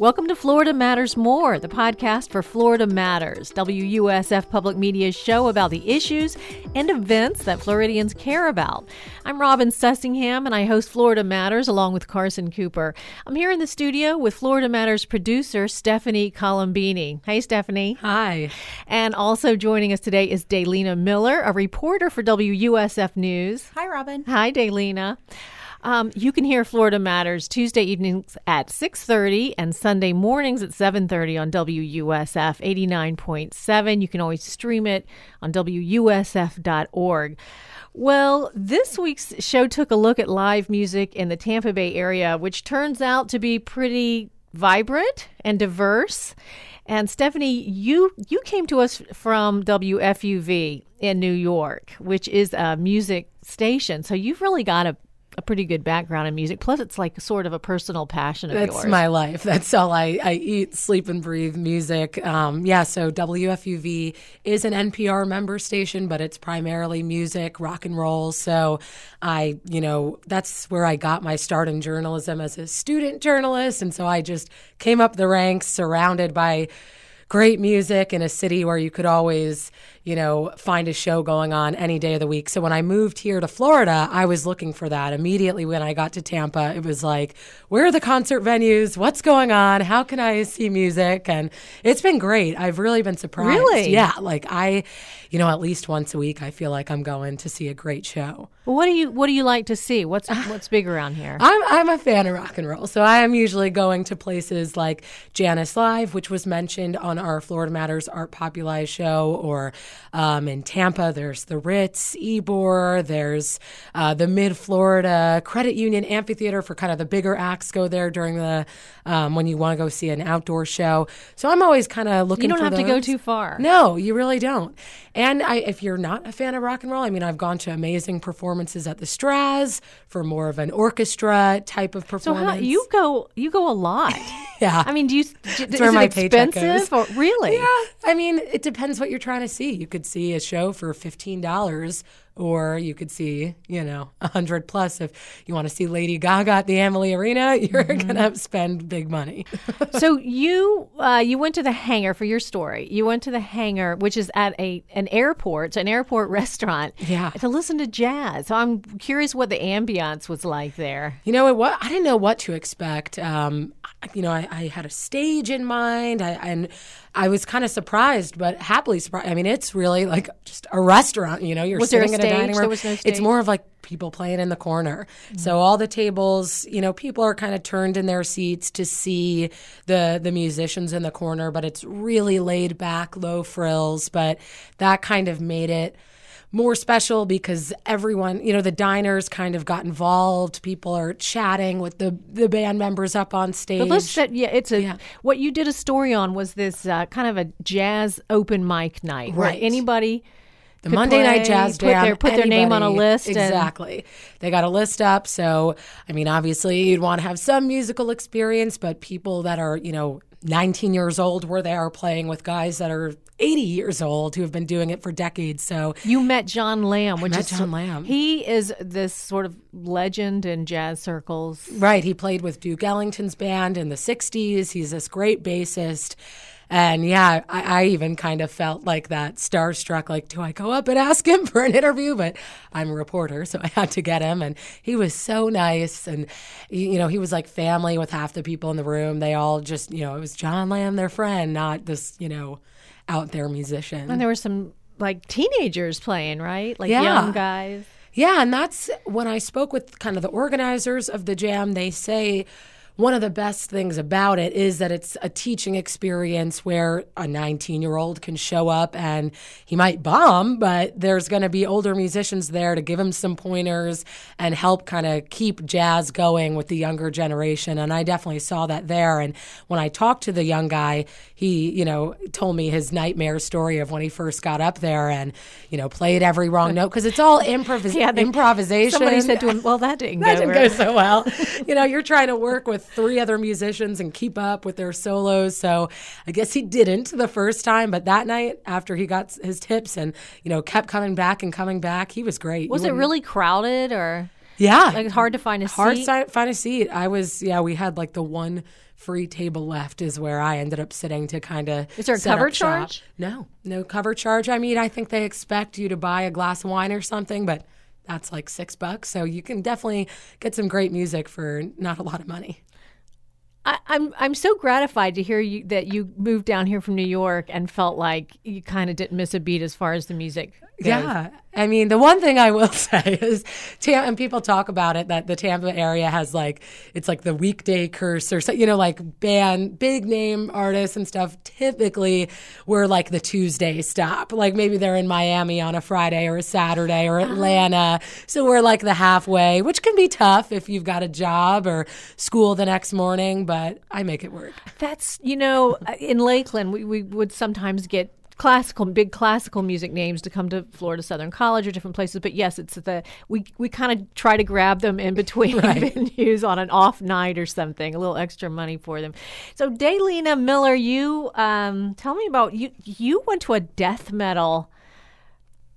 Welcome to Florida Matters More, the podcast for Florida Matters, WUSF Public Media's show about the issues and events that Floridians care about. I'm Robin Sussingham, and I host Florida Matters along with Carson Cooper. I'm here in the studio with Florida Matters producer Stephanie Colombini. Hey, Stephanie. Hi. And also joining us today is Daylina Miller, a reporter for WUSF News. Hi, Robin. Hi, Daylina. Um, you can hear Florida Matters Tuesday evenings at 6.30 and Sunday mornings at 7.30 on WUSF 89.7. You can always stream it on WUSF.org. Well, this week's show took a look at live music in the Tampa Bay area, which turns out to be pretty vibrant and diverse. And Stephanie, you you came to us from WFUV in New York, which is a music station. So you've really got a a pretty good background in music. Plus, it's like sort of a personal passion of yours. That's yours. my life. That's all I, I eat, sleep, and breathe music. Um, yeah, so WFUV is an NPR member station, but it's primarily music, rock and roll. So I, you know, that's where I got my start in journalism as a student journalist. And so I just came up the ranks surrounded by great music in a city where you could always, you know, find a show going on any day of the week. So when I moved here to Florida, I was looking for that. Immediately when I got to Tampa, it was like, where are the concert venues? What's going on? How can I see music? And it's been great. I've really been surprised. Really? Yeah. Like I, you know, at least once a week, I feel like I'm going to see a great show. Well, what do you what do you like to see? What's what's big around here? I'm I'm a fan of rock and roll, so I am usually going to places like Jannus Live, which was mentioned on our Florida Matters Art Populi show, or um, in Tampa, there's the Ritz, Ybor, there's uh, the Mid Florida Credit Union Amphitheater for kind of the bigger acts go there during the um, when you want to go see an outdoor show. So I'm always kind of looking. you don't have to go too far. No, you really don't. And I, if you're not a fan of rock and roll, I mean, I've gone to amazing performances at the Straz for more of an orchestra type of So performance. how you go you go a lot. Yeah. I mean, do you? d- Is it expensive? Or, really? Yeah, I mean, it depends what you're trying to see. You could see a show for fifteen dollars, or you could see, you know, a hundred plus. If you want to see Lady Gaga at the Amalie Arena, you're Mm-hmm. gonna spend big money. so you uh, you went to the hangar for your story. You went to the hangar, which is at a an airport, an airport restaurant. Yeah. To listen to jazz. So I'm curious what the ambiance was like there. You know what? I didn't know what to expect. Um, you know, I, I had a stage in mind, I, and I was kind of surprised, but happily surprised. I mean, it's really like just a restaurant. You know, you're Was sitting in stage? dining room. There was no It's more of like people playing in the corner. Mm-hmm. So all the tables, you know, people are kind of turned in their seats to see the the musicians in the corner, but it's really laid back, low frills. But that kind of made it more special because everyone, you know, the diners kind of got involved. People are chatting with the the band members up on stage. But let's set, yeah, it's a Yeah. what you did a story on was this uh, kind of a jazz open mic night, where Right. Anybody the could Monday night play, jazz put jam. their put their name on a list and- Exactly. They got a list up. So, I mean, obviously, you'd want to have some musical experience, but people that are, you know, 19 years old were there playing with guys that are 80 years old who have been doing it for decades. So, You met John Lamb, which met is John Lamb. He is this sort of legend in jazz circles. Right. He played with Duke Ellington's band in the 60s. He's this great bassist. And yeah, I, I even kind of felt like that starstruck, like, do I go up and ask him for an interview? But I'm a reporter, so I had to get him. And he was so nice. And, you know, he was like family with half the people in the room. They all just, you know, it was John Lamb, their friend, not this, you know, out there musician. And there were some like teenagers playing, right? Like Yeah. young guys. Yeah, and that's when I spoke with kind of the organizers of the jam, they say one of the best things about it is that it's a teaching experience where a 19 year old can show up and he might bomb, but there's going to be older musicians there to give him some pointers and help kind of keep jazz going with the younger generation. And I definitely saw that there. And when I talked to the young guy, he, you know, told me his nightmare story of when he first got up there and, you know, played every wrong note because it's all improv- Yeah, they- improvisation. Somebody said to him, "Well, that didn't That go." didn't very- go so well. you know, you're trying to work with three other musicians and keep up with their solos. So I guess he didn't the first time, but that night after he got his tips and you know kept coming back and coming back, he was great. Was You it wouldn't- really crowded or? Yeah. Like it's hard to find a Hard seat. Hard to find a seat. I was, yeah, we had like the one free table left is where I ended up sitting to kind of. Is there a cover charge? No, no cover charge. I mean, I think they expect you to buy a glass of wine or something, but that's like six bucks. So you can definitely get some great music for not a lot of money. I, I'm I'm so gratified to hear you that you moved down here from New York and felt like you kind of didn't miss a beat as far as the music. Yeah. I mean, the one thing I will say is, Tam- and people talk about it, that the Tampa area has like, it's like the weekday curse or, so, you know, like band, big name artists and stuff. Typically, we're like the Tuesday stop. Like maybe they're in Miami on a Friday or a Saturday or uh-huh. Atlanta. So we're like the halfway, which can be tough if you've got a job or school the next morning, but I make it work. That's you know uh, in Lakeland we, we would sometimes get classical big classical music names to come to Florida Southern College or different places but yes it's the we we kind of try to grab them in between Right. venues on an off night or something a little extra money for them. So Daylina Miller you um tell me about you you went to a death metal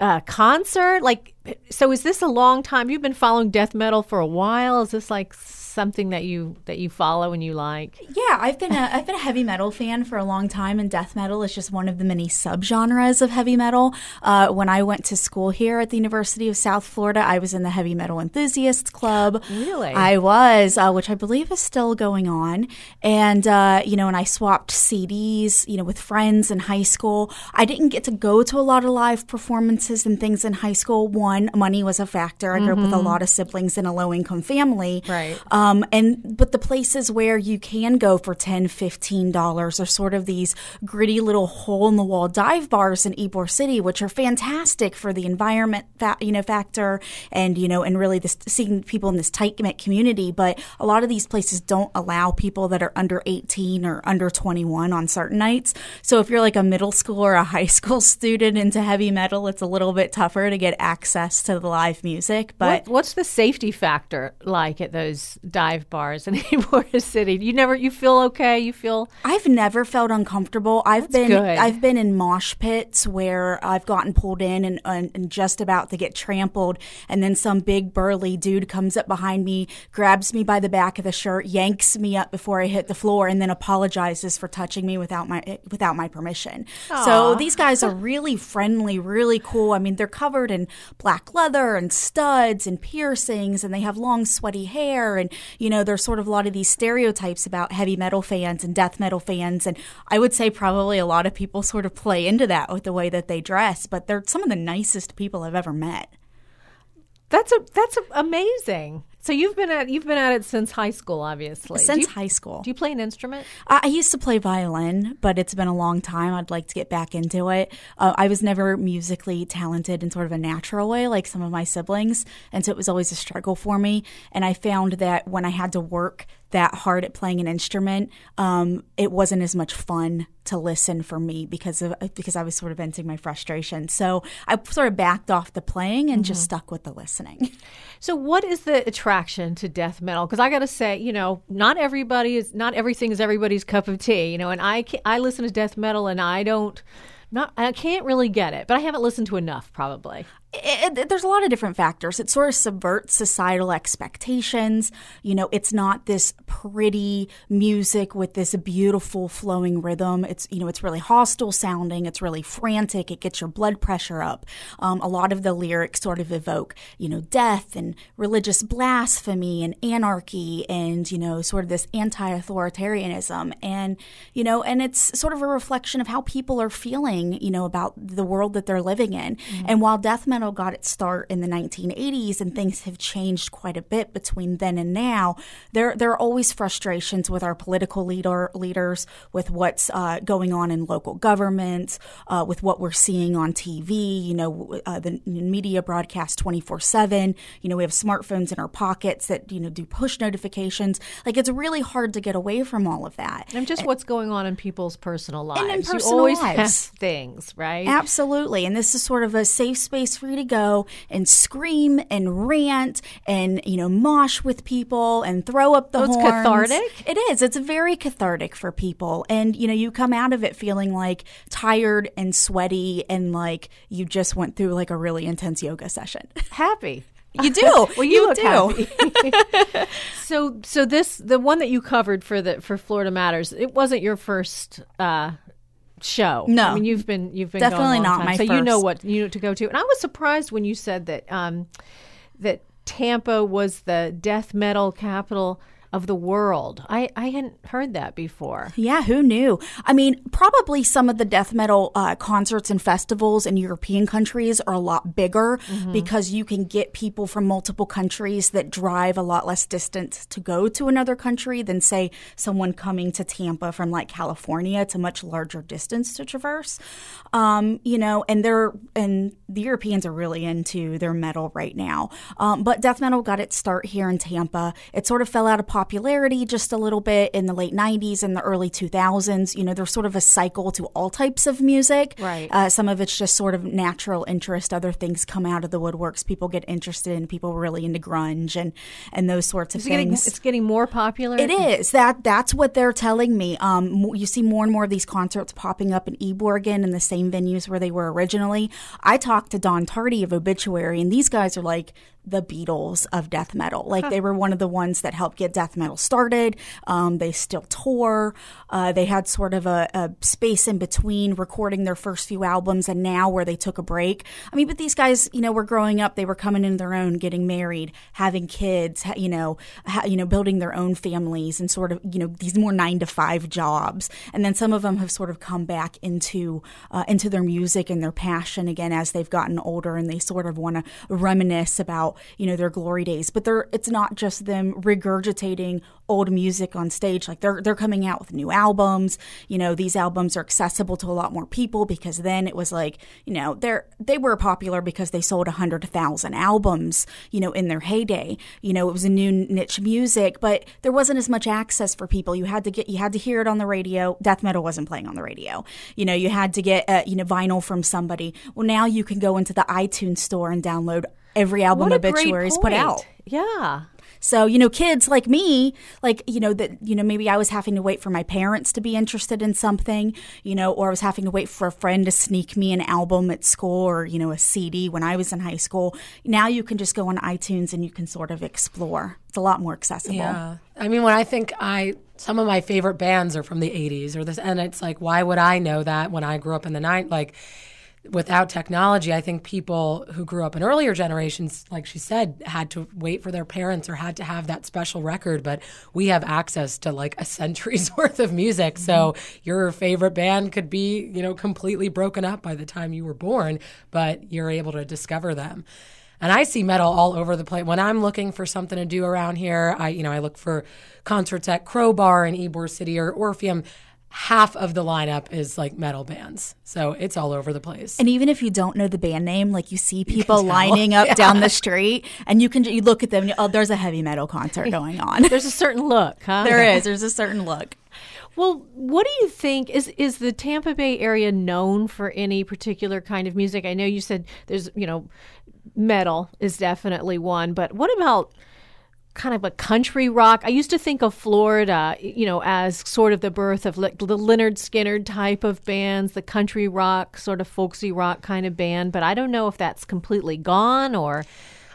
uh, concert like so is this a long time? You've been following death metal for a while. Is this like something that you that you follow and you like Yeah, I've been a I've been a heavy metal fan for a long time, and death metal is just one of the many subgenres of heavy metal. Uh, when I went to school here at the University of South Florida, I was in the Heavy Metal Enthusiasts Club. Really? I was, uh, which I believe is still going on. And uh, you know, and I swapped CDs, you know, with friends in high school. I didn't get to go to a lot of live performances and things in high school. One, money was a factor. I grew up with a lot of siblings in a low income family. Right. Um, Um, and but the places where you can go for $10, $15 are sort of these gritty little hole in the wall dive bars in Ybor City, which are fantastic for the environment, fa- you know, factor, and you know, and really this seeing people in this tight knit community. But a lot of these places don't allow people that are under 18 or under 21 on certain nights. So if you're like a middle school or a high school student into heavy metal, it's a little bit tougher to get access to the live music. But What, what's the safety factor like at those dive bars in Ybor City? You never, you feel okay? You feel I've never felt uncomfortable. I've been good. I've been in mosh pits where I've gotten pulled in and, and, and just about to get trampled, and then some big burly dude comes up behind me, grabs me by the back of the shirt, yanks me up before I hit the floor, and then apologizes for touching me without my eh, without my permission. So these guys are really friendly, really cool. I mean, they're covered in black leather and studs and piercings, and they have long sweaty hair, and you know, there's sort of a lot of these stereotypes about heavy metal fans and death metal fans, and I would say probably a lot of people sort of play into that with the way that they dress, but they're some of the nicest people I've ever met. that's a that's a, amazing. So you've been at you've been at it since high school, obviously. Since you, high school. do you play an instrument? I I used to play violin, but it's been a long time. I'd like to get back into it. Uh, I was never musically talented in sort of a natural way like some of my siblings, and so it was always a struggle for me. And I found that when I had to work that hard at playing an instrument, um, it wasn't as much fun to listen for me because of because I was sort of venting my frustration. So I sort of backed off the playing and just stuck with the listening. So what is the attraction to death metal? Because I got to say, you know, not everybody is not everything is everybody's cup of tea. You know, and I I listen to death metal and I don't. Not, I can't really get it, but I haven't listened to enough, probably. It, it- there's a lot of different factors. It sort of subverts societal expectations. You know, it's not this pretty music with this beautiful flowing rhythm. It's, you know, it's really hostile sounding. It's really frantic. It gets your blood pressure up. Um, a lot of the lyrics sort of evoke, you know, death and religious blasphemy and anarchy and, you know, sort of this anti authoritarianism. And, you know, and it's sort of a reflection of how people are feeling, you know, about the world that they're living in. And while death metal got its start in the 1980s and things have changed quite a bit between then and now, there, there are always frustrations with our political leader, leaders, with what's uh, going on in local governments, uh, with what we're seeing on TV, you know, uh, the media broadcast 24 7. You know, we have smartphones in our pockets that, you know, do push notifications. Like, it's really hard to get away from all of that. And just what's going on in people's personal lives. in you personal always have lives. things, right? Absolutely. And this is sort of a safe space for you to go and scream and rant and, you know, mosh with people and throw up the Oh, it's cathartic? It is. It's very cathartic for people. And, you know, you come out of it feeling like tired and sweaty and like you just went through like a really intense yoga session. Happy. You do. well, you, look do. so, so this the one that you covered for the for Florida Matters. It wasn't your first uh, show. No. I mean you've been you've been Definitely going a long not time, my so you know what you know to go to. And I was surprised when you said that um, that Tampa was the death metal capital of the world. I I hadn't heard that before. Yeah, who knew? I mean, probably some of the death metal uh, concerts and festivals in European countries are a lot bigger because you can get people from multiple countries that drive a lot less distance to go to another country than, say, someone coming to Tampa from like California. It's a much larger distance to traverse. Um, you know, and they're and the Europeans are really into their metal right now. Um, but death metal got its start here in Tampa. It sort of fell out of popularity just a little bit in the late 90s and the early 2000s. You know, there's sort of a cycle to all types of music. Right. Uh, some of it's just sort of natural interest. Other things come out of the woodworks. People get interested in people really into grunge and, and those sorts of It's getting things. it's getting more popular. It is that that's what they're telling me. Um, you see more and more of these concerts popping up in Ybor again in the same venues where they were originally. I talked to Don Tardy of Obituary, and these guys are like the Beatles of death metal. Like they were one of the ones that helped get death metal started. Um, they still tour. Uh, they had sort of a, a space in between recording their first few albums and now where they took a break. I mean, but these guys, you know, were growing up. They were coming into their own, getting married, having kids. You know, ha- you know, building their own families and sort of, you know, these more nine to five jobs. And then some of them have sort of come back into uh, into their music and their passion again as they've gotten older, and they sort of want to reminisce about you know their glory days. But they're it's not just them regurgitating old music on stage. Like they're they're coming out with new albums. You know, these albums are accessible to a lot more people because then it was like you know they're they were popular because they sold a hundred thousand albums. You know, in their heyday. You know, it was a new niche music, but there wasn't as much access for people. You had to get you had to hear it on the radio. Death metal wasn't playing on the radio. You know, you had to get uh, you know vinyl from somebody. Well, now you can go into the iTunes store and download every album Obituary's put out. Yeah. So, you know, kids like me, like, you know, that, you know, maybe I was having to wait for my parents to be interested in something, you know, or I was having to wait for a friend to sneak me an album at school or, you know, a CD when I was in high school. Now you can just go on iTunes and you can sort of explore. It's a lot more accessible. Yeah. I mean, when I think I, some of my favorite bands are from the 80s or this, and it's like, why would I know that when I grew up in the 90s? Like, without technology, I think people who grew up in earlier generations, like she said, had to wait for their parents or had to have that special record. But we have access to like a century's worth of music. So mm-hmm. your favorite band could be, you know, completely broken up by the time you were born, but you're able to discover them. And I see metal all over the place. When I'm looking for something to do around here, I you know I look for concerts at Crowbar in Ybor City or Orpheum. Half of the lineup is like metal bands, so it's all over the place. And even if you don't know the band name, like you see people lining up down the street and you can you look at them, you, oh, there's a heavy metal concert going on. There's a certain look, huh? there is. There's a certain look. Well, what do you think is is the Tampa Bay area known for any particular kind of music? I know you said there's, you know, metal is definitely one, but what about kind of a country rock? I used to think of Florida, you know, as sort of the birth of like the Lynyrd Skynyrd type of bands, the country rock, sort of folksy rock kind of band, but I don't know if that's completely gone or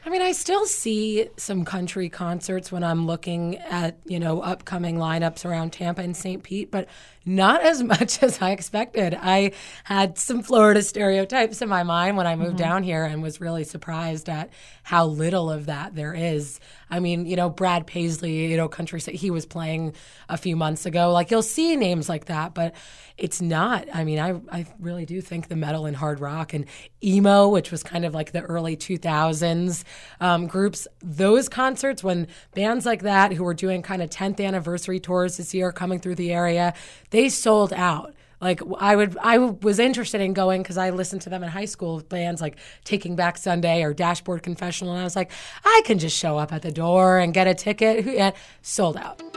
I mean, I still see some country concerts when I'm looking at, you know, upcoming lineups around Tampa and St. Pete, but not as much as I expected. I had some Florida stereotypes in my mind when I moved down here and was really surprised at how little of that there is. I mean, you know, Brad Paisley, you know, country, he was playing a few months ago. Like, you'll see names like that, but it's not. I mean, I, I really do think the metal and hard rock and emo, which was kind of like the early 2000s um, groups, those concerts when bands like that who were doing kind of 10th anniversary tours this year coming through the area, they sold out. Like I would, I was interested in going because I listened to them in high school. Bands like Taking Back Sunday or Dashboard Confessional, and I was like, I can just show up at the door and get a ticket. And sold out.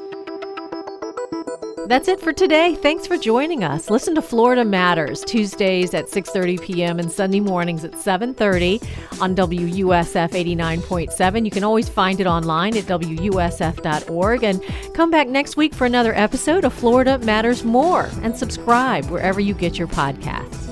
That's it for today. Thanks for joining us. Listen to Florida Matters Tuesdays at 6:30 p.m. and Sunday mornings at 7:30 on WUSF 89.7. You can always find it online at wusf.org and come back next week for another episode of Florida Matters More and subscribe wherever you get your podcasts.